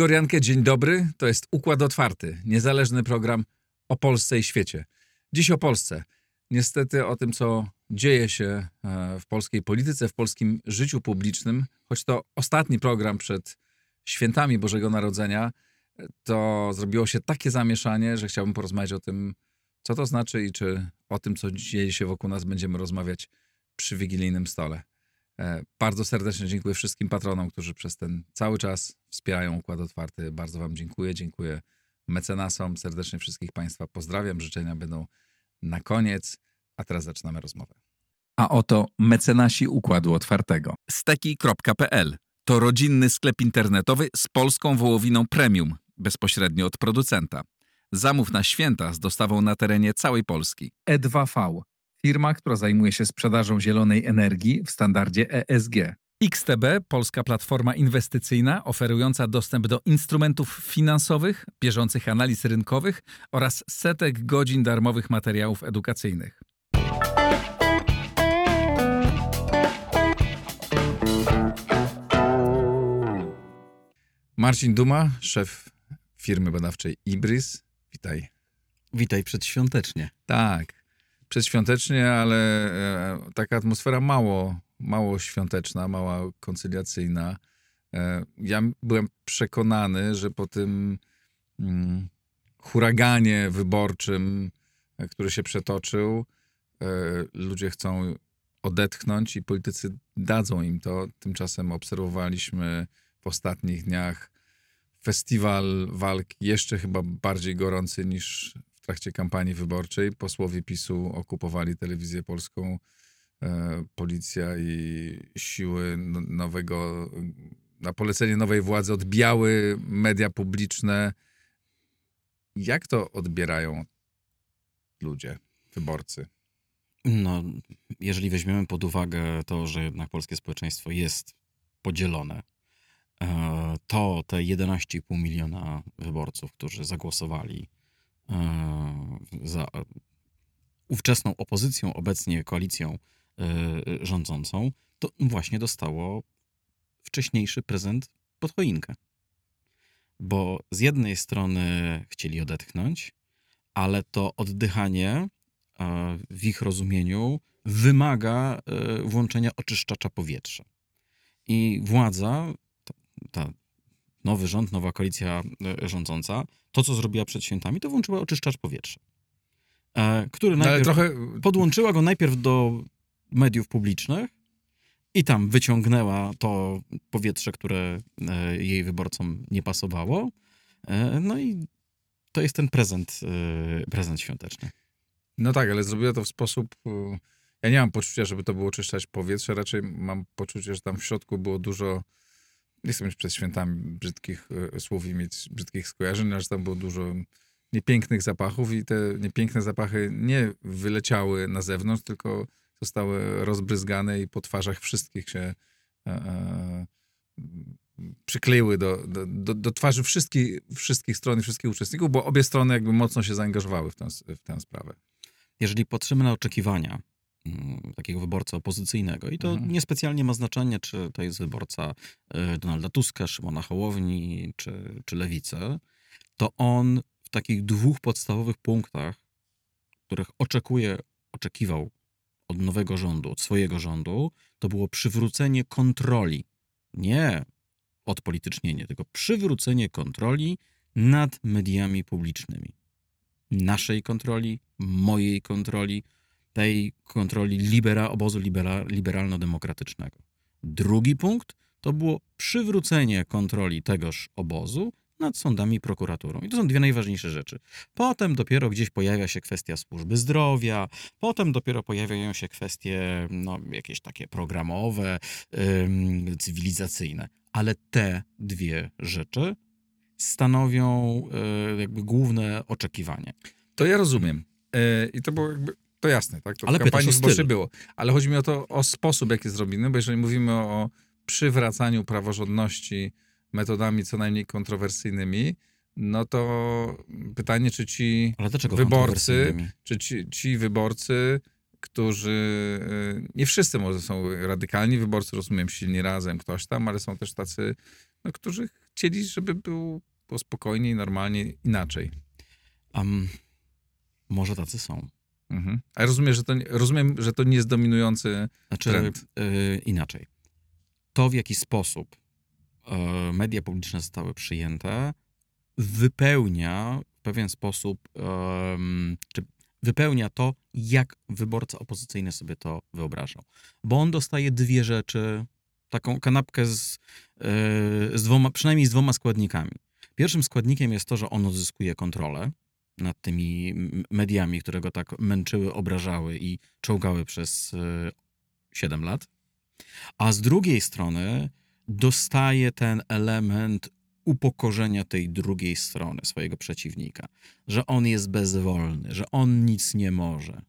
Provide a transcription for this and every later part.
Igor Jankę, dzień dobry. To jest Układ Otwarty, niezależny program o Polsce i świecie. Dziś o Polsce. Niestety o tym, co dzieje się e, w polskiej polityce, w polskim życiu publicznym, choć to ostatni program przed świętami Bożego Narodzenia, to zrobiło się takie zamieszanie, że chciałbym porozmawiać o tym, co to znaczy i czy o tym, co dzieje się wokół nas, będziemy rozmawiać przy wigilijnym stole. E, bardzo serdecznie dziękuję wszystkim patronom, którzy przez ten cały czas wspierają Układ Otwarty. Bardzo Wam dziękuję. Dziękuję mecenasom. Serdecznie wszystkich Państwa pozdrawiam. Życzenia będą na koniec. A teraz zaczynamy rozmowę. A oto mecenasi Układu Otwartego. Steki.pl to rodzinny sklep internetowy z polską wołowiną premium, bezpośrednio od producenta. Zamów na święta z dostawą na terenie całej Polski. E2V firma, która zajmuje się sprzedażą zielonej energii w standardzie ESG. XTB, polska platforma inwestycyjna oferująca dostęp do instrumentów finansowych, bieżących analiz rynkowych oraz setek godzin darmowych materiałów edukacyjnych. Marcin Duma, szef firmy badawczej Ibris. Witaj. Witaj przedświątecznie. Tak, przedświątecznie, ale e, taka atmosfera mało, mało świąteczna, mała koncyliacyjna. E, ja byłem przekonany, że po tym mm, huraganie wyborczym, e, który się przetoczył, ludzie chcą odetchnąć i politycy dadzą im to. Tymczasem obserwowaliśmy w ostatnich dniach festiwal walk jeszcze chyba bardziej gorący niż w trakcie kampanii wyborczej. Posłowie PiSu okupowali telewizję polską, e, policja i siły nowego, na polecenie nowej władzy odbijały media publiczne. Jak to odbierają ludzie, wyborcy? No, jeżeli weźmiemy pod uwagę to, że jednak polskie społeczeństwo jest podzielone, to te 11,5 miliona wyborców, którzy zagłosowali E, za ówczesną opozycją, obecnie koalicją e, rządzącą, to właśnie dostało wcześniejszy prezent pod choinkę. Bo z jednej strony chcieli odetchnąć, ale to oddychanie e, w ich rozumieniu wymaga włączenia oczyszczacza powietrza. I władza, ta, nowy rząd, nowa koalicja e, rządząca, to co zrobiła przed świętami, to włączyła oczyszczacz powietrza. E, który no, najpierw, trochę... podłączyła go najpierw do mediów publicznych i tam wyciągnęła to powietrze, które e, jej wyborcom nie pasowało. No i to jest ten prezent, prezent świąteczny. No tak, ale zrobiła to w sposób. Ja nie mam poczucia, żeby to było oczyszczać powietrze, raczej mam poczucie, że tam w środku było dużo nie chcę mieć przed świętami brzydkich e, słów i mieć brzydkich skojarzeń, ale tam było dużo niepięknych zapachów i te niepiękne zapachy nie wyleciały na zewnątrz, tylko zostały rozbryzgane i po twarzach wszystkich się e, e, przykleiły do, do, do, do twarzy wszystkich, wszystkich stron i wszystkich uczestników, bo obie strony jakby mocno się zaangażowały w tę, w tę sprawę. Jeżeli patrzymy na oczekiwania takiego wyborcy opozycyjnego. I to mhm. niespecjalnie ma znaczenie, czy to jest wyborca e, Donalda Tuska, Szymona Hołowni, czy, czy Lewicy. To on w takich dwóch podstawowych punktach, których oczekuje, oczekiwał od nowego rządu, od swojego rządu, to było przywrócenie kontroli. Nie odpolitycznienie, tylko przywrócenie kontroli nad mediami publicznymi. Naszej kontroli, mojej kontroli, tej kontroli libera, obozu libera, liberalno-demokratycznego. Drugi punkt to było przywrócenie kontroli tegoż obozu nad sądami i prokuraturą. I to są dwie najważniejsze rzeczy. Potem dopiero gdzieś pojawia się kwestia służby zdrowia, potem dopiero pojawiają się kwestie no, jakieś takie programowe, ym, cywilizacyjne. Ale te dwie rzeczy stanowią y, jakby główne oczekiwanie. To ja rozumiem. Yy, I to było jakby to jasne, tak? To Ale w kampanii wyborczej było. Ale chodzi mi o to, o sposób, jaki jest zrobiony, bo jeżeli mówimy o przywracaniu praworządności metodami co najmniej kontrowersyjnymi, no to pytanie, czy ci wyborcy, czy ci, ci wyborcy, którzy, y, nie wszyscy może są radykalni wyborcy, rozumiem, silni razem, ktoś tam, ale są też tacy, no, którzy chcieli, żeby było, było spokojniej, normalnie, inaczej. Am, może tacy są. Mhm. A rozumiem, że to, rozumiem, że to nie jest dominujący Znaczy, trend. y, inaczej. To, w jaki sposób e, media publiczne zostały przyjęte, wypełnia w pewien sposób, em, czy wypełnia to, jak wyborca opozycyjny sobie to wyobrażał. Bo on dostaje dwie rzeczy, taką kanapkę z, e, z dwoma, przynajmniej z dwoma składnikami. Pierwszym składnikiem jest to, że on odzyskuje kontrolę nad tymi mediami, które go tak męczyły, obrażały i czołgały przez e, 7 lat. A z drugiej strony dostaje ten element upokorzenia tej drugiej strony, swojego przeciwnika, że on jest bezwolny, że on nic nie może.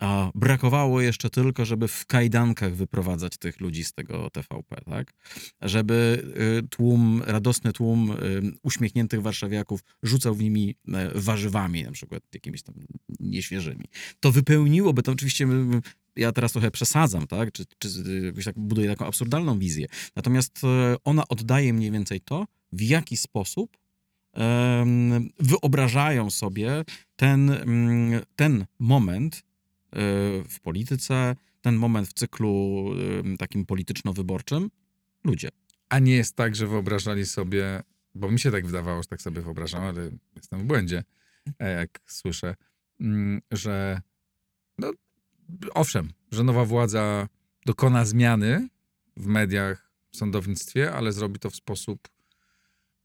A brakowało jeszcze tylko, żeby w kajdankach wyprowadzać tych ludzi z tego TVP, tak? Żeby y, tłum, radosny tłum y, uśmiechniętych warszawiaków rzucał w nimi e, warzywami, na przykład jakimiś tam nieświeżymi. To wypełniłoby, to oczywiście ja teraz trochę przesadzam, tak? Czy, czy tak buduję taką absurdalną wizję. Natomiast e, ona oddaje mniej więcej to, w jaki sposób wyobrażają sobie ten, ten moment w polityce, ten moment w cyklu em, takim polityczno-wyborczym ludzie. A nie jest tak, że wyobrażali sobie, bo mi się tak wydawało, że tak sobie wyobrażam, ale jestem w błędzie, e, jak słyszę, mm, że no, owszem, że nowa władza dokona zmiany w mediach, w sądownictwie, ale zrobi to w sposób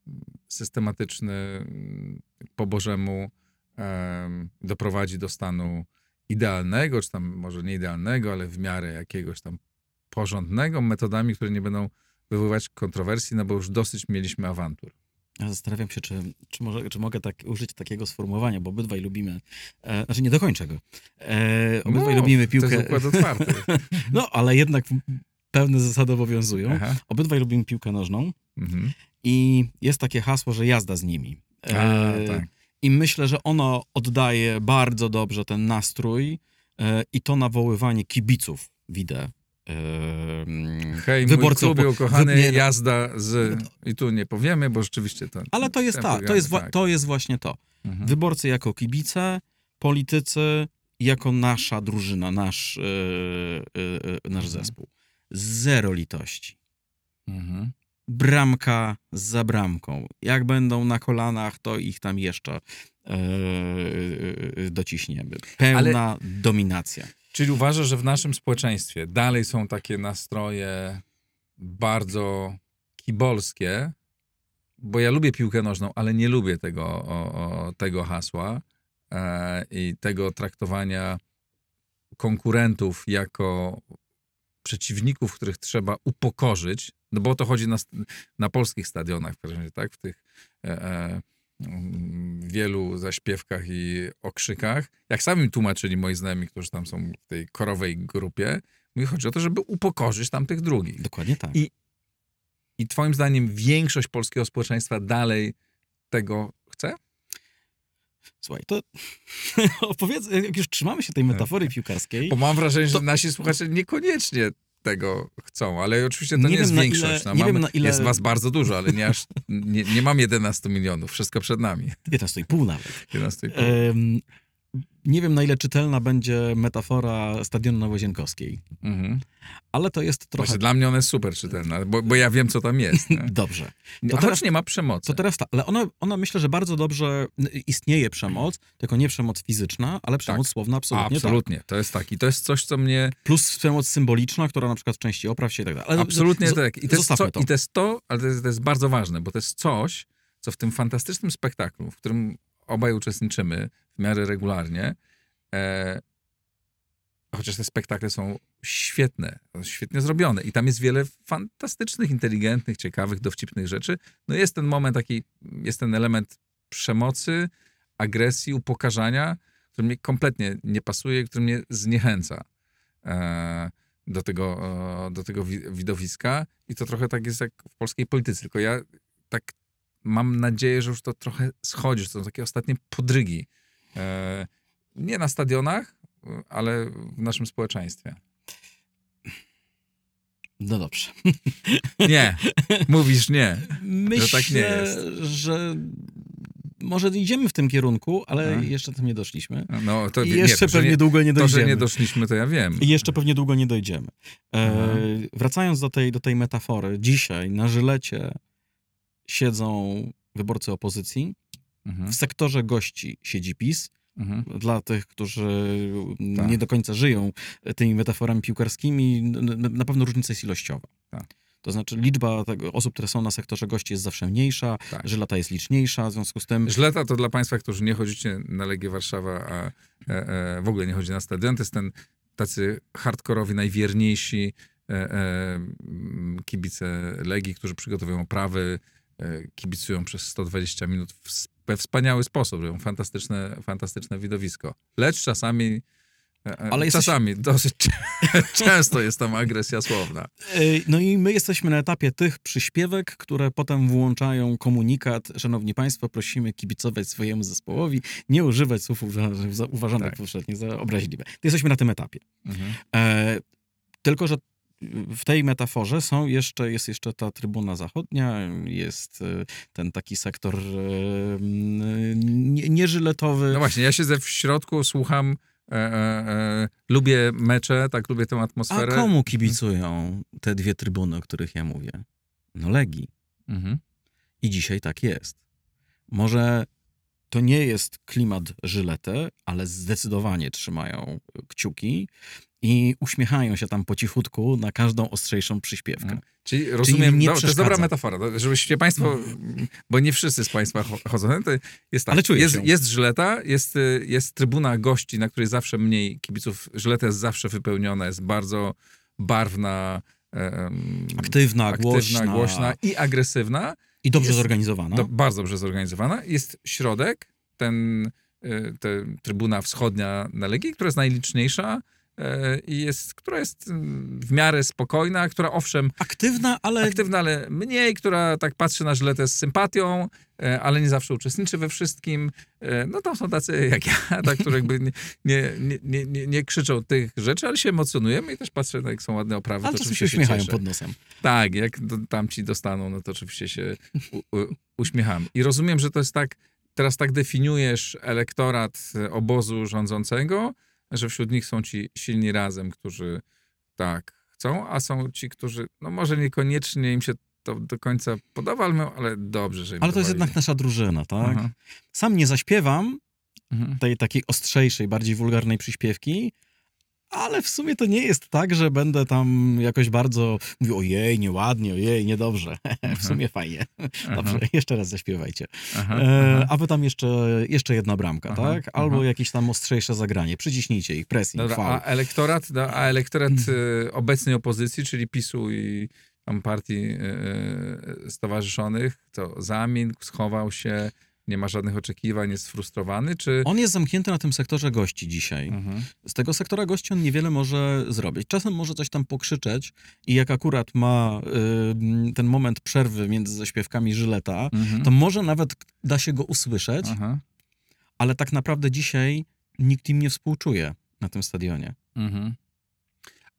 mm, systematyczny, mm, po Bożemu, em, doprowadzi do stanu idealnego, czy tam może nie idealnego, ale w miarę jakiegoś tam porządnego, metodami, które nie będą wywoływać kontrowersji, no bo już dosyć mieliśmy awantur. Ja zastanawiam się, czy, czy, może, czy mogę tak użyć takiego sformułowania, bo obydwaj lubimy. E, znaczy, nie dokończę go. E, obydwaj No, lubimy To piłkę. jest układ otwarty. No, ale jednak pewne zasady obowiązują. Aha. Obydwaj lubimy piłkę nożną Mhm. i jest takie hasło, że jazda z nimi. A, E, tak. I myślę, że ono oddaje bardzo dobrze ten nastrój e, i to nawoływanie kibiców, widzę. E, Hej, wyborcy mój klubie ukochany, nie, no. jazda z... I tu nie powiemy, bo rzeczywiście to... Ale to jest ta, to jest, tak. to jest właśnie to. Mhm. Wyborcy jako kibice, politycy jako nasza drużyna, nasz, e, e, nasz Mhm. zespół. Zero litości. Mhm. Bramka za bramką. Jak będą na kolanach, to ich tam jeszcze e, dociśniemy. Pełna dominacja. Czyli uważasz, że w naszym społeczeństwie dalej są takie nastroje bardzo kibolskie, bo ja lubię piłkę nożną, ale nie lubię tego, o, o, tego hasła e, i tego traktowania konkurentów jako przeciwników, których trzeba upokorzyć, no bo o to chodzi na, na polskich stadionach, w każdym razie, tak? W tych e, e, mm, wielu zaśpiewkach i okrzykach. Jak sami mi tłumaczyli moi znajomi, którzy tam są w tej korowej grupie, mówi, chodzi o to, żeby upokorzyć tamtych drugich. Dokładnie tak. I- I twoim zdaniem większość polskiego społeczeństwa dalej tego chce? Słuchaj, to opowiedz, jak już trzymamy się tej metafory piłkarskiej, Bo mam wrażenie, że To- nasi słuchacze niekoniecznie tego chcą, ale oczywiście to Nie nie, jest większość. ile- no, nie mamy, wiem, na ile- Jest was bardzo dużo, ale nie, aż, nie, nie mam 11 milionów. Wszystko przed nami. 11,5 nawet. 11,5. Em, nie wiem, na ile czytelna będzie metafora stadionu na Łazienkowskiej, Mhm. ale to jest trochę... Właśnie dla mnie ona jest super czytelna, bo, bo ja wiem, co tam jest. Dobrze. To To teraz nie ma przemocy. To teraz tak, ale ona, ona myślę, że bardzo dobrze istnieje przemoc, tylko nie przemoc fizyczna, ale przemoc Tak. słowna absolutnie, Absolutnie. To jest tak. I to jest coś, co mnie tak. Plus przemoc symboliczna, która na przykład w części opraw się i tak dalej. Ale Absolutnie zo- tak. I to, jest co, I to jest to, ale to jest, to jest bardzo ważne, bo to jest coś, co w tym fantastycznym spektaklu, w którym obaj uczestniczymy w miarę regularnie, e, chociaż te spektakle są świetne, świetnie zrobione i tam jest wiele fantastycznych, inteligentnych, ciekawych, dowcipnych rzeczy, no jest ten moment taki, jest ten element przemocy, agresji, upokarzania, który mnie kompletnie nie pasuje, który mnie zniechęca. E, do tego, e, do tego wi- widowiska i to trochę tak jest jak w polskiej polityce, tylko ja tak mam nadzieję, że już to trochę schodzi, że to są takie ostatnie podrygi. E, nie na stadionach, ale w naszym społeczeństwie. No dobrze. Nie, mówisz nie. Myślę, tak nie jest. że może idziemy w tym kierunku, ale A. jeszcze tam nie doszliśmy. No, to I nie, jeszcze to, że pewnie nie, długo nie To, dojdziemy. że nie doszliśmy, to ja wiem. I jeszcze pewnie długo nie dojdziemy. E, Aha. wracając do tej, do tej metafory, dzisiaj na żylecie siedzą wyborcy opozycji, Mhm, w sektorze gości siedzi PiS. mhm. Dla tych, którzy Tak. nie do końca żyją tymi metaforami piłkarskimi, na pewno różnica jest ilościowa. Tak. To znaczy liczba tego, osób, które są na sektorze gości jest zawsze mniejsza, Tak. żyleta jest liczniejsza, w związku z tym to dla Państwa, którzy nie chodzicie na Legię Warszawa, a e, e, w ogóle nie chodzi na stadion, to jest ten tacy hardkorowi, najwierniejsi e, e, kibice Legii, którzy przygotowują oprawy, e, kibicują przez 120 minut we wspaniały sposób, robią fantastyczne, fantastyczne widowisko. Lecz czasami, e, e, Ale jesteś- czasami dosyć często jest tam agresja słowna. No i my jesteśmy na etapie tych przyśpiewek, które potem włączają komunikat. Szanowni Państwo, prosimy kibicować swojemu zespołowi, nie używać słów uważanych Tak. powszechnie za obraźliwe. Jesteśmy na tym etapie. Mhm. E, tylko, że w tej metaforze są jeszcze, jest jeszcze ta trybuna zachodnia, jest e, ten taki sektor e, nie- nieżyletowy. No właśnie, ja siedzę w środku, słucham, e, e, e, lubię mecze, tak lubię tę A atmosferę. komu kibicują te dwie trybuny, o których ja mówię? No Legii. Mhm. I dzisiaj tak jest. Może to nie jest klimat żyletę, ale zdecydowanie trzymają kciuki i uśmiechają się tam po cichutku na każdą ostrzejszą przyśpiewkę. Mhm. Czyli rozumiem, nie no, to jest dobra metafora, to, żebyście państwo, bo nie wszyscy z państwa cho- chodzą, no to jest tak, Ale czuję jest, się. jest żyleta, jest, y, jest trybuna gości, na której zawsze mniej kibiców, żyleta jest zawsze wypełniona, jest bardzo barwna, em, Aktywna, aktywna głośna, głośna i agresywna, i dobrze jest- zorganizowana. To bardzo dobrze zorganizowana. Jest środek, ten, y, te trybuna wschodnia na Legii, która jest najliczniejsza i jest, która jest mm, w miarę spokojna, która owszem Aktywna, ale aktywna, ale mniej, która tak patrzy na Żyletę z sympatią, y, ale nie zawsze uczestniczy we wszystkim. Y, No to są tacy jak ja, tak, którzy jakby nie, nie, nie, nie, nie, krzyczą tych rzeczy, ale się emocjonujemy i też patrzę, jak są ładne oprawy, ale to czasem się oczywiście uśmiechają cieszę. pod nosem. Tak, jak do, tamci dostaną, no to oczywiście się u, u, uśmiechamy. I rozumiem, że to jest tak, teraz tak definiujesz elektorat e, obozu rządzącego, że wśród nich są ci silni razem, którzy tak chcą, a są ci, którzy, no może niekoniecznie im się to do końca podoba, ale, dobrze, że im Ale to jest jednak nasza drużyna, tak? Aha. Sam nie zaśpiewam Mhm. tej takiej ostrzejszej, bardziej wulgarnej przyśpiewki, ale w sumie to nie jest tak, że będę tam jakoś bardzo mówił ojej, nieładnie, ojej, niedobrze. w sumie fajnie. Dobrze, jeszcze raz zaśpiewajcie. Aha, E, aha. a wy tam jeszcze, jeszcze jedna bramka, Aha, tak? Albo aha. jakieś tam ostrzejsze zagranie. Przyciśnijcie ich, pressing, Dobra, a elektorat, a elektorat Mm. e, obecnej opozycji, czyli PiSu i tam partii e, e, stowarzyszonych, to zamilkł, schował się, nie ma żadnych oczekiwań, jest sfrustrowany, czy... On jest zamknięty na tym sektorze gości dzisiaj. Mhm. Z tego sektora gości on niewiele może zrobić. Czasem może coś tam pokrzyczeć i jak akurat ma y, ten moment przerwy między zaśpiewkami Żyleta, Mhm. to może nawet da się go usłyszeć, Aha. ale tak naprawdę dzisiaj nikt im nie współczuje na tym stadionie. Mhm.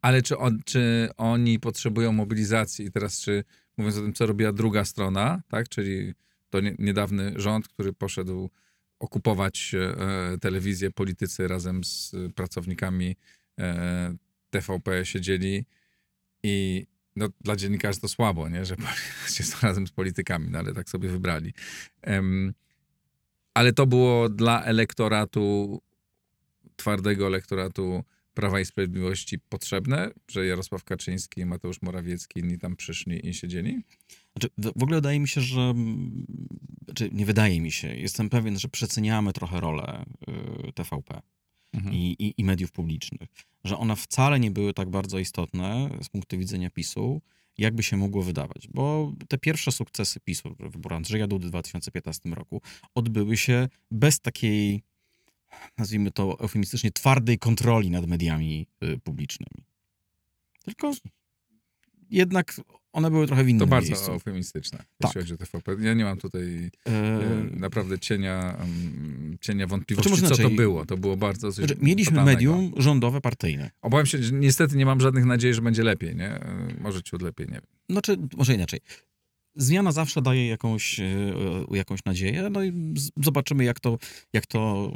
Ale czy, on, czy oni potrzebują mobilizacji? I teraz, czy mówiąc o tym, co robiła druga strona, tak, czyli to nie, niedawny rząd, który poszedł okupować e, telewizję, politycy razem z pracownikami e, TVP siedzieli i no, dla dziennikarzy to słabo, nie, że jest razem z politykami, no, ale tak sobie wybrali. Em, ale to było dla elektoratu, twardego elektoratu Prawa i Sprawiedliwości potrzebne, że Jarosław Kaczyński, Mateusz Morawiecki, inni tam przyszli i siedzieli? Znaczy, w ogóle wydaje mi się, że. mm, Znaczy, nie wydaje mi się, jestem pewien, że przeceniamy trochę rolę y, TVP Mhm. i, i, i mediów publicznych. Że one wcale nie były tak bardzo istotne z punktu widzenia PiSu, jakby się mogło wydawać. Bo te pierwsze sukcesy PiSu, wybór Andrzeja Dudy w 2015 roku, odbyły się bez takiej, nazwijmy to eufemistycznie, twardej kontroli nad mediami y, publicznymi. Tylko jednak one były trochę w innym To bardzo miejscu. eufemistyczne, Tak. jeśli chodzi o TVP. Ja nie mam tutaj e, E, naprawdę cienia, cienia wątpliwości, Znaczy, co to było. To było bardzo coś znaczy, mieliśmy fatalnego. medium rządowe, partyjne. Obawiam się, że niestety nie mam żadnych nadziei, że będzie lepiej, nie? Może ciut lepiej, nie wiem. Znaczy, może inaczej. Zmiana zawsze daje jakąś, e, jakąś nadzieję, no i zobaczymy, jak to, jak to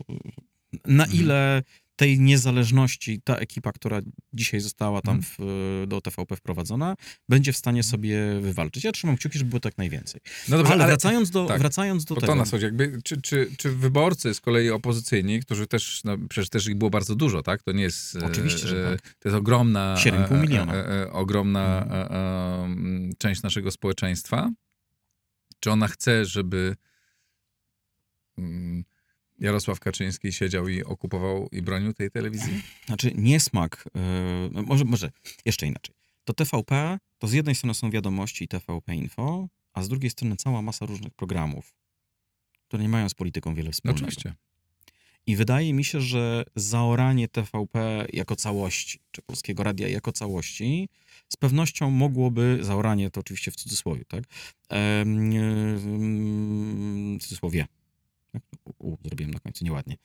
na Mhm. ile tej niezależności ta ekipa, która dzisiaj została tam Mhm. w, do TVP wprowadzona, będzie w stanie sobie wywalczyć. Ja trzymam kciuki, żeby było tak najwięcej. No dobrze, ale, ale, wracając do, tak. wracając do tego... to nas chodzi. Jakby, czy, czy, czy wyborcy z kolei opozycyjni, którzy też, no przecież też ich było bardzo dużo, tak? To nie jest... e, Oczywiście, że e, tak. To jest ogromna... 7,5 e, miliona. E, e, ogromna e, e, m, część naszego społeczeństwa. Czy ona chce, żeby mm, Jarosław Kaczyński siedział i okupował i bronił tej telewizji? Znaczy niesmak, yy, no może, może jeszcze inaczej. To TVP, to z jednej strony są wiadomości i TVP Info, a z drugiej strony cała masa różnych programów, które nie mają z polityką wiele wspólnego. oczywiście. I wydaje mi się, że zaoranie TVP jako całości, czy Polskiego Radia jako całości, z pewnością mogłoby, zaoranie to oczywiście w cudzysłowie, tak? Em, w cudzysłowie. Tak? U, zrobiłem na końcu nieładnie.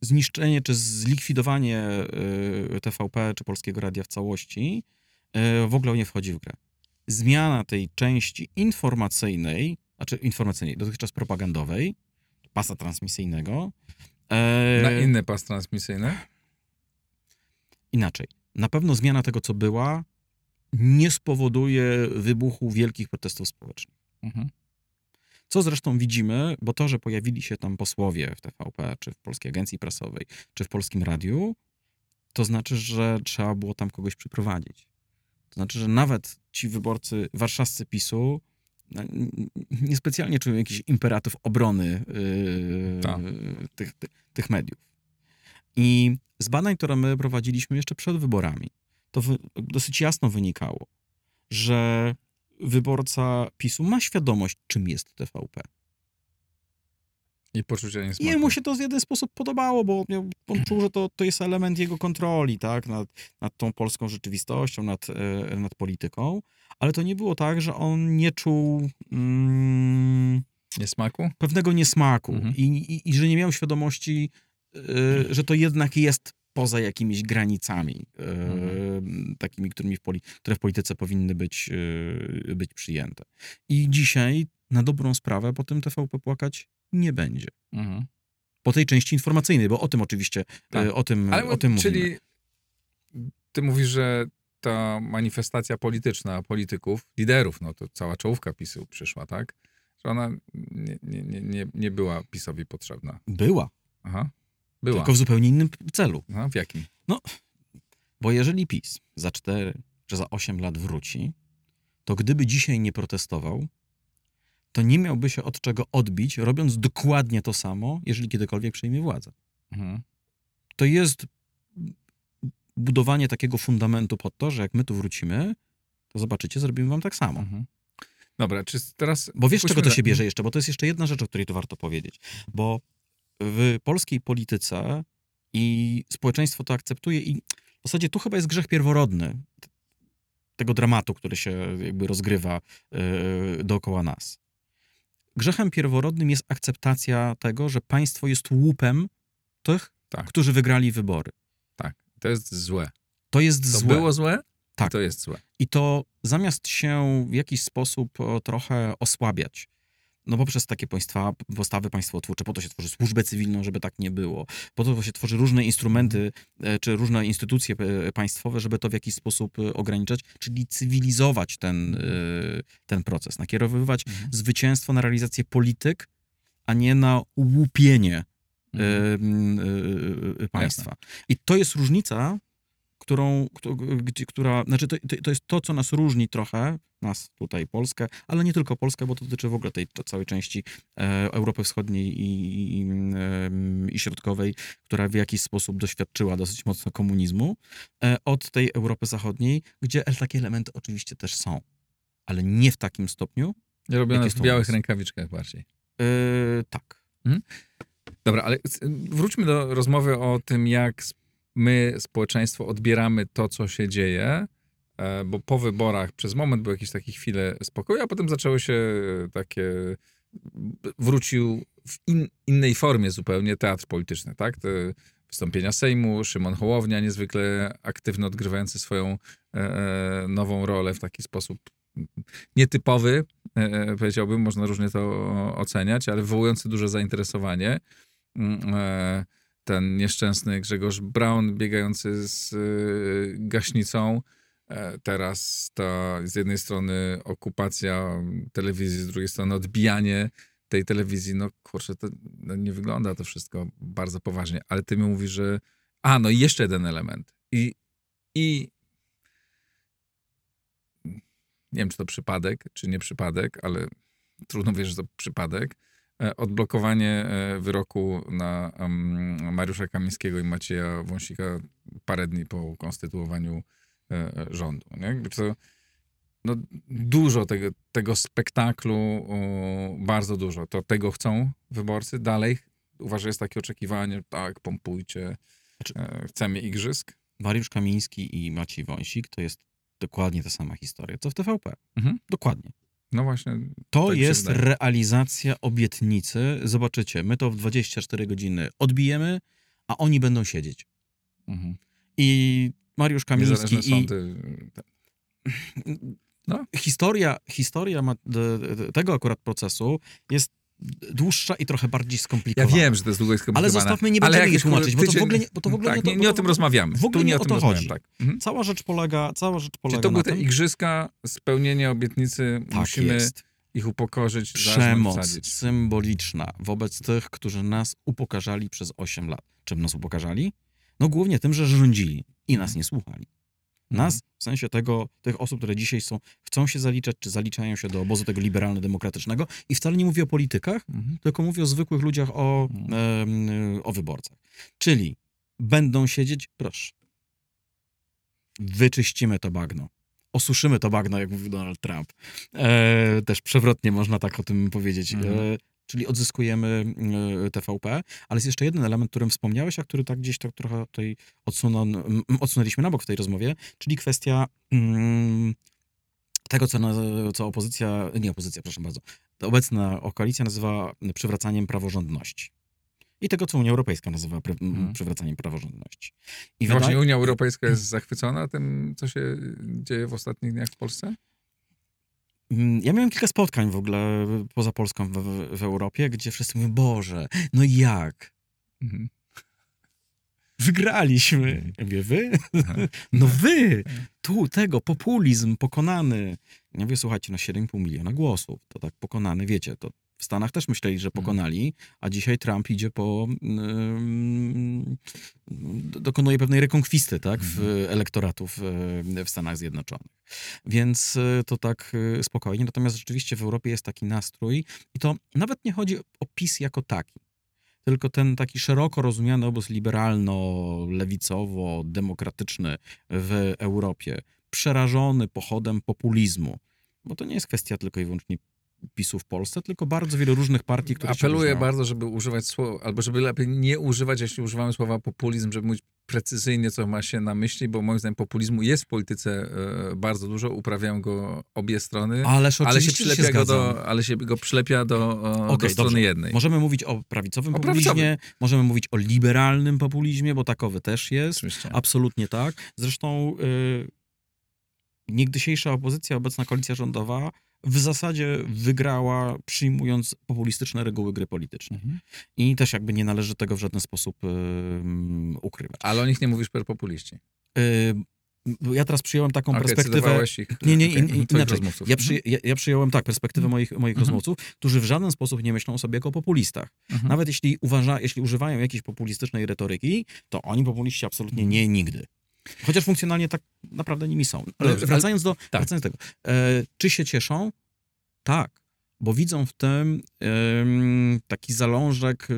Zniszczenie czy zlikwidowanie y, TVP czy Polskiego Radia w całości y, w ogóle nie wchodzi w grę. Zmiana tej części informacyjnej, znaczy informacyjnej, dotychczas propagandowej, pasa transmisyjnego. e, Na inny pas transmisyjny? Inaczej. Na pewno zmiana tego, co była, nie spowoduje wybuchu wielkich protestów społecznych. Mhm. Co zresztą widzimy, bo to, że pojawili się tam posłowie w TVP, czy w Polskiej Agencji Prasowej, czy w Polskim Radiu, to znaczy, że trzeba było tam kogoś przyprowadzić. To znaczy, że nawet ci wyborcy warszawscy PiSu no, niespecjalnie czują jakiś imperatyw obrony yy, Tak. tych, tych, tych mediów. I z badań, które my prowadziliśmy jeszcze przed wyborami, to dosyć jasno wynikało, że wyborca PiSu ma świadomość, czym jest TVP. I poczucie niesmaku. jemu się to w jeden sposób podobało, bo miał- on czuł, że to, to jest element jego kontroli, tak, nad, nad tą polską rzeczywistością, nad, e, nad polityką, ale to nie było tak, że on nie czuł mm, Niesmaku? pewnego niesmaku Mhm. i, i, i że nie miał świadomości, e, że to jednak jest poza jakimiś granicami, e, Mhm. takimi, którymi w poli, które w polityce powinny być, e, być przyjęte. I dzisiaj, na dobrą sprawę, po tym TVP płakać nie będzie. Mhm. Po tej części informacyjnej, bo o tym oczywiście, Tak. e, o tym, Ale o tym czyli mówimy. ty mówisz, że ta manifestacja polityczna polityków, liderów, no to cała czołówka PiSu przyszła, tak? Że ona nie, nie, nie, nie, nie była PiSowi potrzebna. Była, Aha. Była. tylko w zupełnie innym celu. No, w jakim? Bo jeżeli PiS za 4 czy za 8 lat wróci, to gdyby dzisiaj nie protestował, to nie miałby się od czego odbić, robiąc dokładnie to samo, jeżeli kiedykolwiek przejmie władzę. Mhm. To jest budowanie takiego fundamentu pod to, że jak my tu wrócimy, to zobaczycie, zrobimy wam tak samo. Mhm. Dobra, czy teraz... Bo wiesz, czego to się bierze jeszcze? Bo to jest jeszcze jedna rzecz, o której tu warto powiedzieć. Bo w polskiej polityce i społeczeństwo to akceptuje i w zasadzie tu chyba jest grzech pierworodny tego dramatu, który się jakby rozgrywa yy, dookoła nas. Grzechem pierworodnym jest akceptacja tego, że państwo jest łupem tych, Tak. którzy wygrali wybory. Tak, to jest złe. To jest To złe. było złe? Tak. To jest złe. I to zamiast się w jakiś sposób trochę osłabiać, no poprzez takie państwa, postawy państwotwórcze, po to się tworzy służbę cywilną, żeby tak nie było, po to się tworzy różne instrumenty, e, czy różne instytucje e, państwowe, żeby to w jakiś sposób e, ograniczać, czyli cywilizować ten, ten proces, nakierowywać Mhm. zwycięstwo na realizację polityk, a nie na łupienie Mhm. państwa. I to jest różnica, którą, która, znaczy to, to- jest to, co nas różni trochę, nas tutaj, Polskę, ale nie tylko Polskę, bo to dotyczy w ogóle tej całej części e, Europy Wschodniej i, i, i Środkowej, która w jakiś sposób doświadczyła dosyć mocno komunizmu, e, od tej Europy Zachodniej, gdzie takie elementy oczywiście też są, ale nie w takim stopniu. Nie robione w białych nas? rękawiczkach bardziej. E, tak. Dobra, ale wróćmy do rozmowy o tym, jak my, społeczeństwo, odbieramy to, co się dzieje. e, bo po wyborach przez moment były jakieś takie chwile spokoju, a potem zaczęły się takie... Wrócił w in, innej formie zupełnie teatr polityczny, tak? Te wystąpienia Sejmu, Szymon Hołownia niezwykle aktywny, odgrywający swoją e, e, nową rolę w taki sposób nietypowy, e, powiedziałbym, można różnie to oceniać, ale wywołujący duże zainteresowanie. Mm, e, Ten nieszczęsny Grzegorz Braun biegający z e, gaśnicą. E, Teraz ta z jednej strony okupacja telewizji, z drugiej strony odbijanie tej telewizji. No kurczę, to no, nie wygląda to wszystko bardzo poważnie, ale ty mi mówisz, że... A, no i jeszcze jeden element. I, i nie wiem, czy to przypadek, czy nie przypadek, ale trudno wierzyć, że to przypadek. E, Odblokowanie e, wyroku na Mariusza Kamińskiego i Macieja Wąsika parę dni po konstytuowaniu e, rządu. Nie? No, dużo tego, tego spektaklu, bardzo dużo. To tego chcą wyborcy. Dalej uważam, że jest takie oczekiwanie, tak, pompujcie, Znaczy- chcemy igrzysk. Mariusz Kamiński i Maciej Wąsik to jest dokładnie ta sama historia, co w TVP. Mhm. Dokładnie. No właśnie, To Tak jest realizacja obietnicy. Zobaczycie, my to w 24 godziny odbijemy, a oni będą siedzieć. mhm. I Mariusz Kamiński niezależne i sądy. tak. No. historia, historia d, tego akurat procesu jest dłuższa i trochę bardziej Ja skomplikowana. wiem, że to jest długo i skomplikowane. Ale zostawmy, nie będziemy jej tłumaczyć, bo to w ogóle nie, bo to w ogóle tak, nie, to, nie o tym to- rozmawiamy. w ogóle tu nie nie o tym to rozmawiamy, tak. Mhm. Cała rzecz polega, cała rzecz Czy polega to na były te igrzyska, spełnienie obietnicy, tak musimy jest. ich upokorzyć, Przemoc symboliczna wobec tych, którzy nas upokarzali przez 8 lat. Czym nas upokarzali? No głównie tym, że rządzili i nas nie słuchali. Nas, w sensie tego, tych osób, które dzisiaj są, chcą się zaliczać, czy zaliczają się do obozu tego liberalno-demokratycznego i wcale nie mówię o politykach, Mhm. tylko mówię o zwykłych ludziach, o, em, o wyborcach. Czyli będą siedzieć, proszę, wyczyścimy to bagno. Osuszymy to bagno, jak mówił Donald Trump. E, też przewrotnie można tak o tym powiedzieć. Mhm. E, czyli odzyskujemy e, TVP, ale jest jeszcze jeden element, którym wspomniałeś, a który tak gdzieś tak trochę tutaj odsuną, odsunęliśmy na bok w tej rozmowie, czyli kwestia mm, tego, co, co opozycja, nie opozycja, proszę bardzo, obecna koalicja nazywa przywracaniem praworządności. I tego, co Unia Europejska nazywa pry, Mhm. przywracaniem praworządności. I Właśnie wydaje- Unia Europejska jest zachwycona tym, co się dzieje w ostatnich dniach w Polsce? Mm, Ja miałem kilka spotkań w ogóle poza Polską w, w, w Europie, gdzie wszyscy mówią, Boże, no jak? Mhm. Wygraliśmy. Ja mówię, wy? Aha. No wy! Tu, tego, populizm pokonany. Ja mówię, słuchajcie, no 7,5 miliona głosów, to tak pokonany, wiecie, to w Stanach też myśleli, że pokonali, a dzisiaj Trump idzie po... dokonuje pewnej rekonkwisty, tak, w elektoratów y, w Stanach Zjednoczonych. Więc y, to tak y, spokojnie. Natomiast rzeczywiście w Europie jest taki nastrój i to nawet nie chodzi o PiS jako taki, tylko ten taki szeroko rozumiany obóz liberalno-lewicowo-demokratyczny w Europie, przerażony pochodem populizmu, bo to nie jest kwestia tylko i wyłącznie PiSu w Polsce, tylko bardzo wiele różnych partii, które się Apeluję bardzo, żeby używać słowa, albo żeby lepiej nie używać, jeśli używamy słowa populizm, żeby mówić precyzyjnie, co ma się na myśli, bo moim zdaniem populizmu jest w polityce e, bardzo dużo, uprawiają go obie strony, Ależ ale się, przylepia go do, ale się go przylepia do, e, Okej, do strony dobrze. jednej. Możemy mówić o prawicowym O populizmie, możemy mówić o liberalnym populizmie, bo takowy też jest. Oczywiście. Absolutnie tak. Zresztą y, niegdysiejsza opozycja, obecna koalicja rządowa w zasadzie wygrała przyjmując populistyczne reguły gry politycznej. Mhm. I też jakby nie należy tego w żaden sposób y, ukrywać. Ale o nich nie mówisz per populiści. Y, ja teraz przyjąłem taką Okej, perspektywę... ich, Nie, nie, in, twoich inaczej. Ja, przy, ja, ja przyjąłem tak perspektywę moich, moich Mhm. rozmówców, którzy w żaden sposób nie myślą o sobie jako populistach. Mhm. Nawet jeśli, uważa, jeśli używają jakiejś populistycznej retoryki, to oni populiści absolutnie nie, nigdy. Chociaż funkcjonalnie tak naprawdę nimi są. Ale Dobrze, wracając, do, tak. wracając do tego. E, czy się cieszą? Tak. Bo widzą w tym em, taki zalążek e,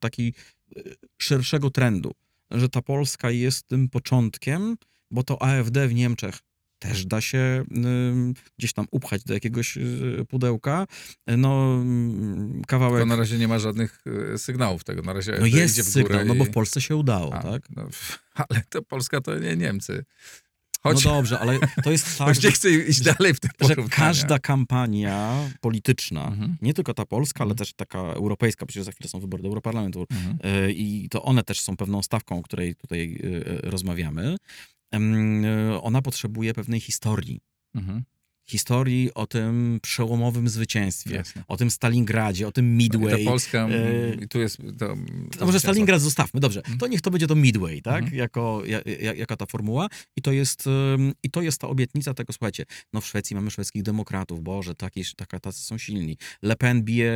taki e, szerszego trendu, że ta Polska jest tym początkiem, bo to AfD w Niemczech też da się gdzieś tam upchać do jakiegoś y, pudełka. No, mm, kawałek Tylko na razie nie ma żadnych e, sygnałów tego. Na razie no jest w górę sygnał, no bo i- w Polsce się udało, A, tak? No, ale to Polska to nie Niemcy. Choć, No dobrze, ale to jest tak, nie chcę iść że- dalej w te że każda kampania polityczna, Mhm. nie tylko ta polska, ale Mhm. też taka europejska, przecież za chwilę są wybory do Europarlamentu Mhm. e, i to one też są pewną stawką, o której tutaj rozmawiamy. E, Ona potrzebuje pewnej historii. Mhm. Historii o tym przełomowym zwycięstwie, Jasne. o tym Stalingradzie, o tym I Midway. ta Polska, e, i tu jest... To, No może Stalingrad zostawmy, dobrze. Mhm. To niech to będzie to Midway, tak? Mhm. Jako, ja, ja, jaka ta formuła. I to, jest, I to jest ta obietnica tego, słuchajcie, no w Szwecji mamy szwedzkich demokratów, Boże, taki, taka, tacy są silni. Le Pen bije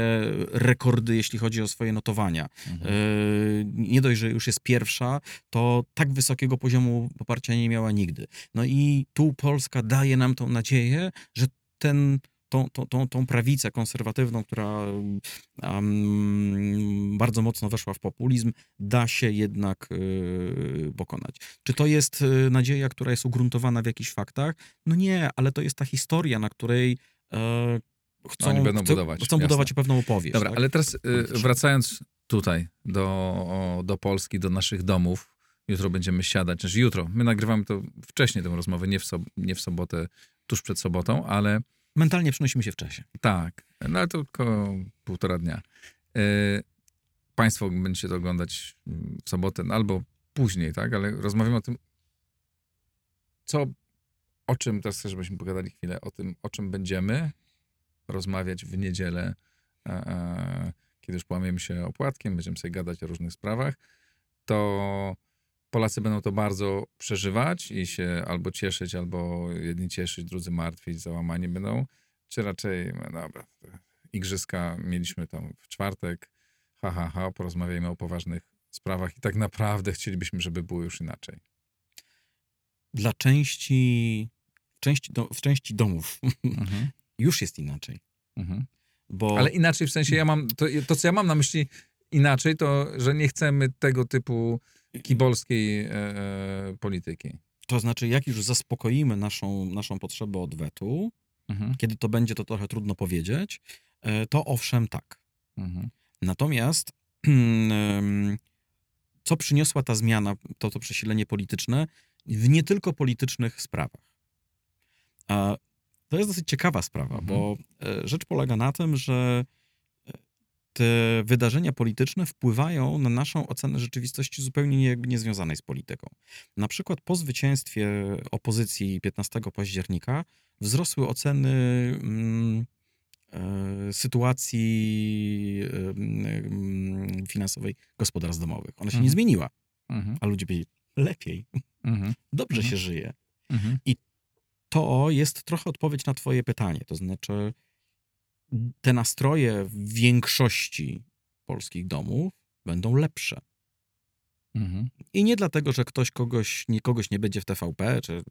rekordy, jeśli chodzi o swoje notowania. Mhm. Yy, nie dość, że już jest pierwsza, to tak wysokiego poziomu poparcia nie miała nigdy. No i tu Polska daje nam tą nadzieję, że ten, tą, tą, tą, tą prawicę konserwatywną, która um, bardzo mocno weszła w populizm, da się jednak yy, pokonać. Czy to jest yy, nadzieja, która jest ugruntowana w jakichś faktach? No nie, ale to jest ta historia, na której e, chcą, Oni będą chcą, budować, chcą budować pewną opowieść. Dobra, tak? ale teraz y, wracając tutaj do, do Polski, do naszych domów. Jutro będziemy siadać, znaczy jutro. My nagrywamy to wcześniej tę rozmowę, nie w, sob- nie w sobotę, tuż przed sobotą, ale Mentalnie przenosimy się w czasie. tak, no ale to tylko półtora dnia. Y, państwo będziecie to oglądać mm, w sobotę no, albo później, tak, ale rozmawiamy o tym, co, o czym, teraz chcę, żebyśmy pogadali chwilę, o tym, o czym będziemy rozmawiać w niedzielę, e, e, kiedy już połamiemy się opłatkiem, będziemy sobie gadać o różnych sprawach, to Polacy będą to bardzo przeżywać i się albo cieszyć, albo jedni cieszyć, drudzy martwić, załamani będą, czy raczej, no dobra, igrzyska mieliśmy tam w czwartek, ha, ha, ha, porozmawiajmy o poważnych sprawach i tak naprawdę chcielibyśmy, żeby było już inaczej. Dla części, części, do, w części domów Mhm. już jest inaczej. Mhm. Bo Ale inaczej, w sensie ja mam, to, to co ja mam na myśli inaczej, to, że nie chcemy tego typu kibolskiej e, e, polityki. to znaczy, jak już zaspokoimy naszą, naszą potrzebę odwetu, Mhm. kiedy to będzie, to trochę trudno powiedzieć, e, to owszem tak. Mhm. Natomiast co przyniosła ta zmiana, to, to przesilenie polityczne w nie tylko politycznych sprawach? To jest dosyć ciekawa sprawa, Mhm. bo e, rzecz polega na tym, że te wydarzenia polityczne wpływają na naszą ocenę rzeczywistości zupełnie nie, jakby niezwiązanej z polityką. Na przykład po zwycięstwie opozycji 15 października wzrosły oceny mm, e, sytuacji em, em, finansowej gospodarstw domowych. Ona się nie Mhm. zmieniła, Mhm. a ludzie byli lepiej, Mhm. dobrze Mhm. się żyje. Mhm. To jest trochę odpowiedź na twoje pytanie. To znaczy, te nastroje w większości polskich domów będą lepsze. Mhm. I nie dlatego, że ktoś kogoś, nie, kogoś nie będzie w TVP, czy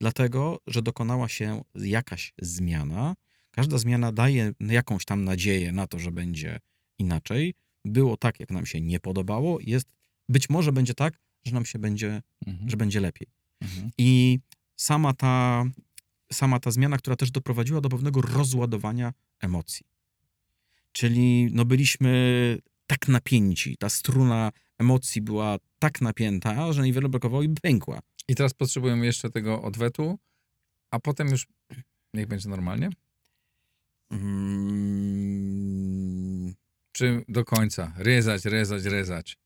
dlatego, że dokonała się jakaś zmiana. Każda zmiana daje jakąś tam nadzieję na to, że będzie inaczej. Było tak, jak nam się nie podobało, jest być może będzie tak, że nam się będzie, Mhm. że będzie lepiej. Mhm. I sama ta, sama ta zmiana, która też doprowadziła do pewnego rozładowania emocji. Czyli no byliśmy tak napięci, ta struna emocji była tak napięta, że niewiele brakowało i pękła. I teraz potrzebujemy jeszcze tego odwetu, a potem już niech będzie normalnie? Mm, Czy do końca? Rezać, rezać, rezać.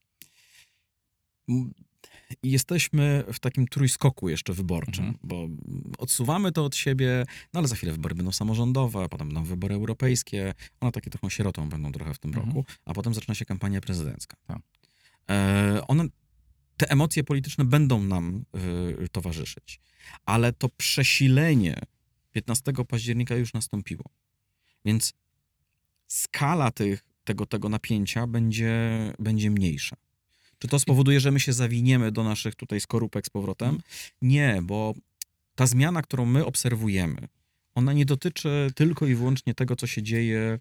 M- Jesteśmy w takim trójskoku jeszcze wyborczym, Mhm. bo odsuwamy to od siebie, no ale za chwilę wybory będą samorządowe, potem będą wybory europejskie, one takie trochę sierotą będą trochę w tym Mhm. roku, a potem zaczyna się kampania prezydencka. Tak. E, one, te emocje polityczne będą nam y, towarzyszyć, ale to przesilenie 15 października już nastąpiło. Więc skala tych, tego, tego napięcia będzie, będzie mniejsza. Czy to spowoduje, że my się zawiniemy do naszych tutaj skorupek z powrotem? Nie, bo ta zmiana, którą my obserwujemy, ona nie dotyczy tylko i wyłącznie tego, co się dzieje e,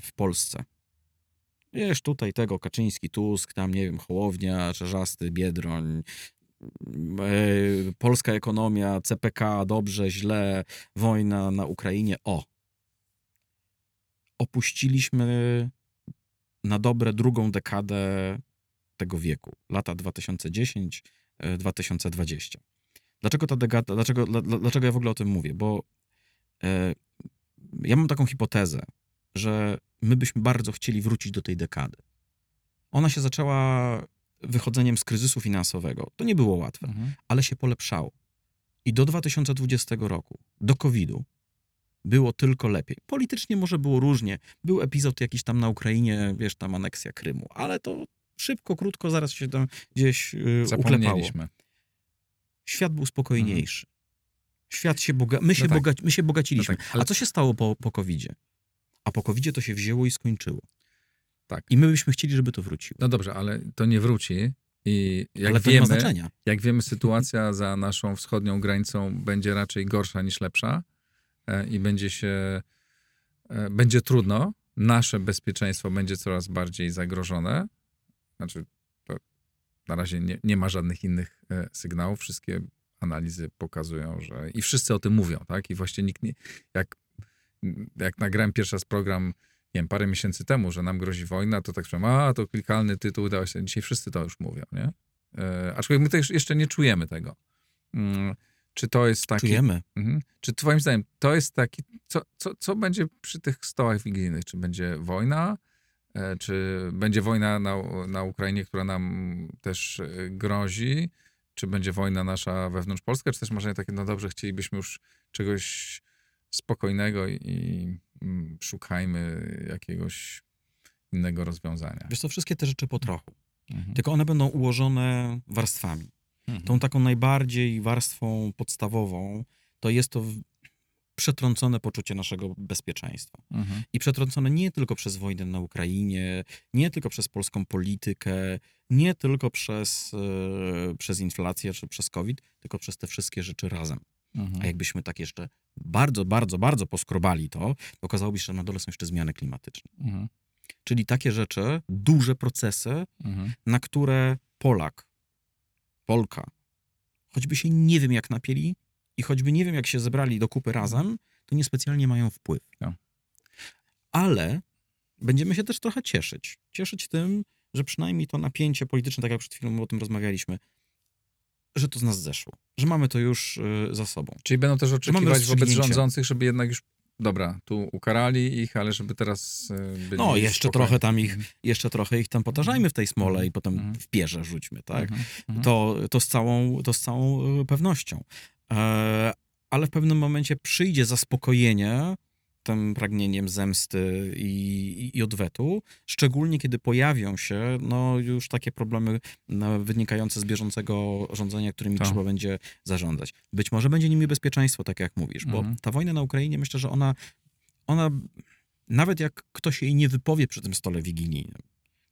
w Polsce. Wiesz, tutaj tego Kaczyński, Tusk, tam nie wiem, Hołownia, Czerzasty, Biedroń, e, polska ekonomia, CPK, dobrze, źle, wojna na Ukrainie. O! Opuściliśmy na dobre drugą dekadę wieku, lata 2010-2020. Dlaczego ta dekada, dlaczego, dla, dla- dlaczego ja w ogóle o tym mówię? Bo e, ja mam taką hipotezę, że my byśmy bardzo chcieli wrócić do tej dekady. Ona się zaczęła wychodzeniem z kryzysu finansowego. To nie było łatwe, Mhm. ale się polepszało. I do 2020 roku, do COVID-u, było tylko lepiej. Politycznie może było różnie. Był epizod jakiś tam na Ukrainie, wiesz, tam aneksja Krymu, ale to szybko, krótko, zaraz się tam gdzieś yy, uklepało. Świat był spokojniejszy. Świat się boga... my, się tak. boga... my się bogaciliśmy. No tak, ale- A co się stało po, po COVID-zie? A po COVID-zie to się wzięło i skończyło. Tak. I my byśmy chcieli, żeby to wróciło. No dobrze, ale to nie wróci. I jak ale wiemy, znaczenia. jak wiemy, sytuacja za naszą wschodnią granicą będzie raczej gorsza niż lepsza e, i będzie się, e, będzie trudno. Nasze bezpieczeństwo będzie coraz bardziej zagrożone. Znaczy, to na razie nie, nie ma żadnych innych e, sygnałów. Wszystkie analizy pokazują, że i wszyscy o tym mówią, tak? I właśnie nikt nie, jak, jak nagrałem pierwszy raz program, nie wiem, parę miesięcy temu, że nam grozi wojna, to tak powiem, a to klikalny tytuł, udało się. Dzisiaj wszyscy to już mówią, nie? E, aczkolwiek my też jeszcze nie czujemy tego. Mm, czy to jest taki... Czujemy. Mhm. Czy twoim zdaniem to jest taki... Co, co, co będzie przy tych stołach wigilijnych? Czy będzie wojna? E, Czy będzie wojna na, na Ukrainie, która nam też e, grozi? Czy będzie wojna nasza wewnątrz Polska? Czy też marzenie takie, no dobrze, chcielibyśmy już czegoś spokojnego i, i mm, szukajmy jakiegoś innego rozwiązania? Wiesz co, wszystkie te rzeczy po trochu. Mhm. Tylko one będą ułożone warstwami. Mhm. Tą taką najbardziej warstwą podstawową to jest to przetrącone poczucie naszego bezpieczeństwa. Mhm. I przetrącone nie tylko przez wojnę na Ukrainie, nie tylko przez polską politykę, nie tylko przez, e, przez inflację czy przez COVID, tylko przez te wszystkie rzeczy razem. Mhm. A jakbyśmy tak jeszcze bardzo, bardzo, bardzo poskrobali to, to okazałoby się, że na dole są jeszcze zmiany klimatyczne. Mhm. Czyli takie rzeczy, duże procesy, Mhm. na które Polak, Polka, choćby się nie wiem jak napieli i choćby nie wiem jak się zebrali do kupy razem, to niespecjalnie mają wpływ. No. Ale będziemy się też trochę cieszyć. Cieszyć tym, że przynajmniej to napięcie polityczne, tak jak przed chwilą o tym rozmawialiśmy, że to z nas zeszło. Że mamy to już y, za sobą. Czyli będą też oczekiwać wobec rządzących, żeby jednak już, dobra, tu ukarali ich, ale żeby teraz y, byli No, jeszcze spokojni. trochę tam ich, jeszcze trochę ich tam potarzajmy w tej smole i potem Mhm. w pierze rzućmy, tak? Mhm, mhm. to, to, z całą, to z całą y, pewnością. E, ale w pewnym momencie przyjdzie zaspokojenie tym pragnieniem zemsty i, i, odwetu, szczególnie kiedy pojawią się no, już takie problemy no, wynikające z bieżącego rządzenia, którymi Tak. trzeba będzie zarządzać. Być może będzie nimi bezpieczeństwo, tak jak mówisz, bo Mhm. ta wojna na Ukrainie, myślę, że ona, ona nawet jak ktoś jej nie wypowie przy tym stole wigilijnym,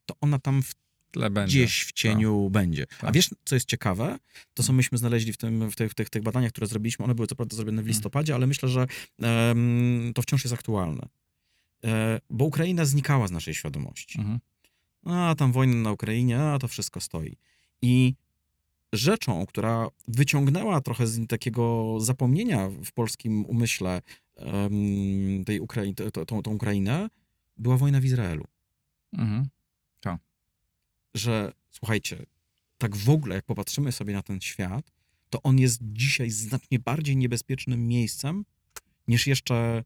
to ona tam w Tyle będzie. gdzieś w cieniu będzie. A Tak. wiesz, co jest ciekawe? To, co myśmy znaleźli w, tym, w, tych, w tych, tych badaniach, które zrobiliśmy, one były co prawda zrobione w listopadzie, ale myślę, że em, to wciąż jest aktualne. E, bo Ukraina znikała z naszej świadomości. Mhm. A, tam wojna na Ukrainie, a to wszystko stoi. I rzeczą, która wyciągnęła trochę z takiego zapomnienia w polskim umyśle em, tej Ukrai- to- tą, tą Ukrainę, była wojna w Izraelu. Mhm. Że słuchajcie, tak w ogóle, jak popatrzymy sobie na ten świat, to on jest dzisiaj znacznie bardziej niebezpiecznym miejscem niż jeszcze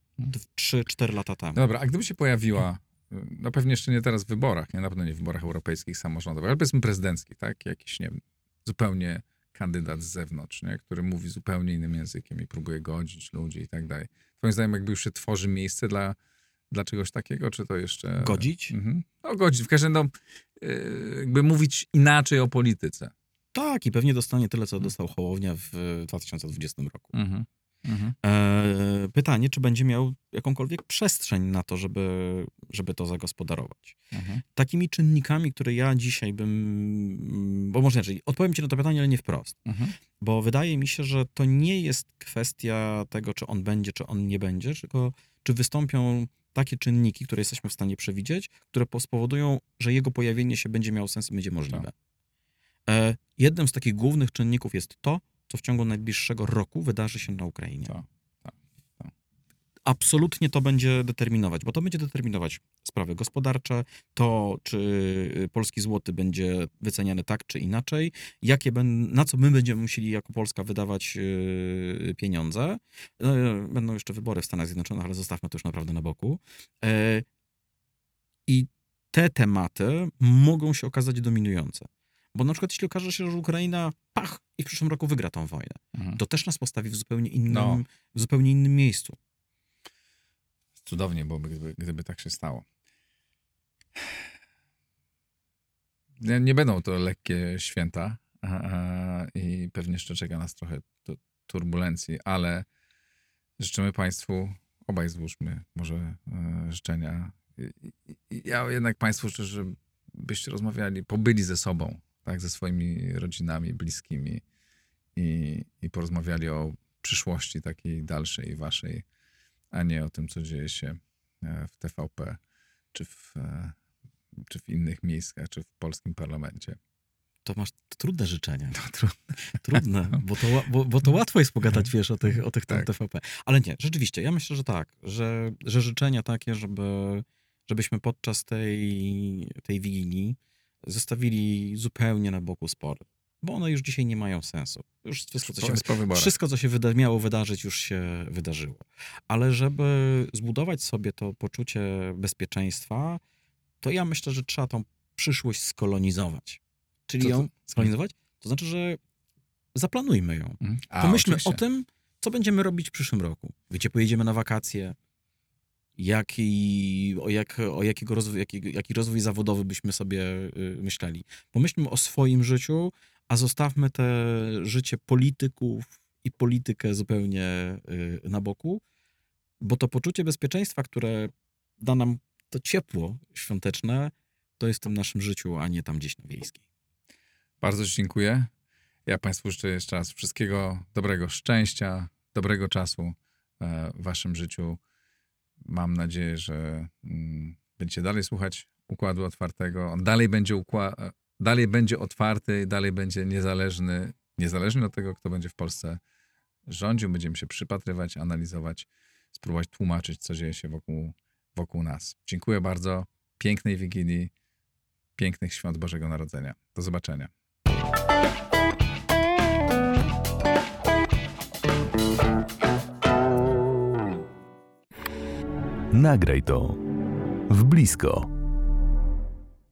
3-4 lata temu. Dobra, a gdyby się pojawiła, y, no pewnie jeszcze nie teraz w wyborach, nie na pewno nie w wyborach europejskich, samorządowych, ale powiedzmy prezydenckich, tak? Jakiś, nie wiem, zupełnie kandydat z zewnątrz, nie? który mówi zupełnie innym językiem i próbuje godzić ludzi i tak dalej. Twoim zdaniem jakby już się tworzy miejsce dla, dla czegoś takiego, czy to jeszcze... Godzić? Mhm. No godzić, w każdym razie, no, jakby mówić inaczej o polityce. Tak, i pewnie dostanie tyle, co dostał Hołownia w 2020 roku. Mhm. Mhm. E, pytanie, czy będzie miał jakąkolwiek przestrzeń na to, żeby, żeby to zagospodarować. Mhm. Takimi czynnikami, które ja dzisiaj bym... Bo może inaczej, odpowiem ci na to pytanie, ale nie wprost. Mhm. Bo wydaje mi się, że to nie jest kwestia tego, czy on będzie, czy on nie będzie, tylko czy wystąpią takie czynniki, które jesteśmy w stanie przewidzieć, które po- spowodują, że jego pojawienie się będzie miało sens i będzie możliwe. E, jednym z takich głównych czynników jest to, co w ciągu najbliższego roku wydarzy się na Ukrainie. Tak, tak, tak. Absolutnie to będzie determinować, bo to będzie determinować sprawy gospodarcze, to czy y, polski złoty będzie wyceniany tak czy inaczej, jakie ben, na co my będziemy musieli jako Polska wydawać yy, pieniądze. Yy, Będą jeszcze wybory w Stanach Zjednoczonych, ale zostawmy to już naprawdę na boku. Yy, I te tematy mogą się okazać dominujące. Bo na przykład jeśli okaże się, że Ukraina pach i w przyszłym roku wygra tą wojnę, Mhm. to też nas postawi w zupełnie innym, No. w zupełnie innym miejscu. Cudownie byłoby, gdyby, gdyby tak się stało. Nie, będą to lekkie święta i pewnie jeszcze czeka nas trochę tu- turbulencji, ale życzymy Państwu, obaj złóżmy może e, życzenia. Ja jednak Państwu życzę, żebyście rozmawiali, pobyli ze sobą, tak, ze swoimi rodzinami, bliskimi i, i porozmawiali o przyszłości takiej dalszej waszej, a nie o tym, co dzieje się e, w TVP, czy w, e, czy w innych miejscach, czy w polskim parlamencie. To masz trudne życzenia. To trudno. Trudne, bo to, bo, bo to łatwo jest pogadać, wiesz, o tych, o tych tam Tak. TVP. Ale nie, rzeczywiście, ja myślę, że tak, że, że życzenia takie, żeby, żebyśmy podczas tej, tej wigilii zostawili zupełnie na boku spory. Bo one już dzisiaj nie mają sensu. Już wszystko, co się, wszystko, co się wyda- miało wydarzyć, już się wydarzyło. Ale żeby zbudować sobie to poczucie bezpieczeństwa, to ja myślę, że trzeba tą przyszłość skolonizować. Czyli to- ją skolonizować, to znaczy, że zaplanujmy ją. Mhm. A, Pomyślmy oczywiście. o tym, co będziemy robić w przyszłym roku. Gdzie pojedziemy na wakacje, jaki, o, jak, o jakiego rozwój, jaki, jaki rozwój zawodowy byśmy sobie y, myśleli. Pomyślmy o swoim życiu, a zostawmy te życie polityków i politykę zupełnie y, na boku, bo to poczucie bezpieczeństwa, które da nam to ciepło świąteczne, to jest w tym naszym życiu, a nie tam gdzieś na wiejskiej. Bardzo Ci dziękuję. Ja Państwu życzę jeszcze raz wszystkiego dobrego, szczęścia, dobrego czasu e, w Waszym życiu. Mam nadzieję, że mm, będziecie dalej słuchać Układu Otwartego. On dalej będzie, ukła- e, dalej będzie otwarty, dalej będzie niezależny, niezależny od tego, kto będzie w Polsce rządził. Będziemy się przypatrywać, analizować, spróbować tłumaczyć, co dzieje się wokół, wokół nas. Dziękuję bardzo. Pięknej Wigilii, pięknych świąt Bożego Narodzenia. Do zobaczenia. Nagraj to w blisko.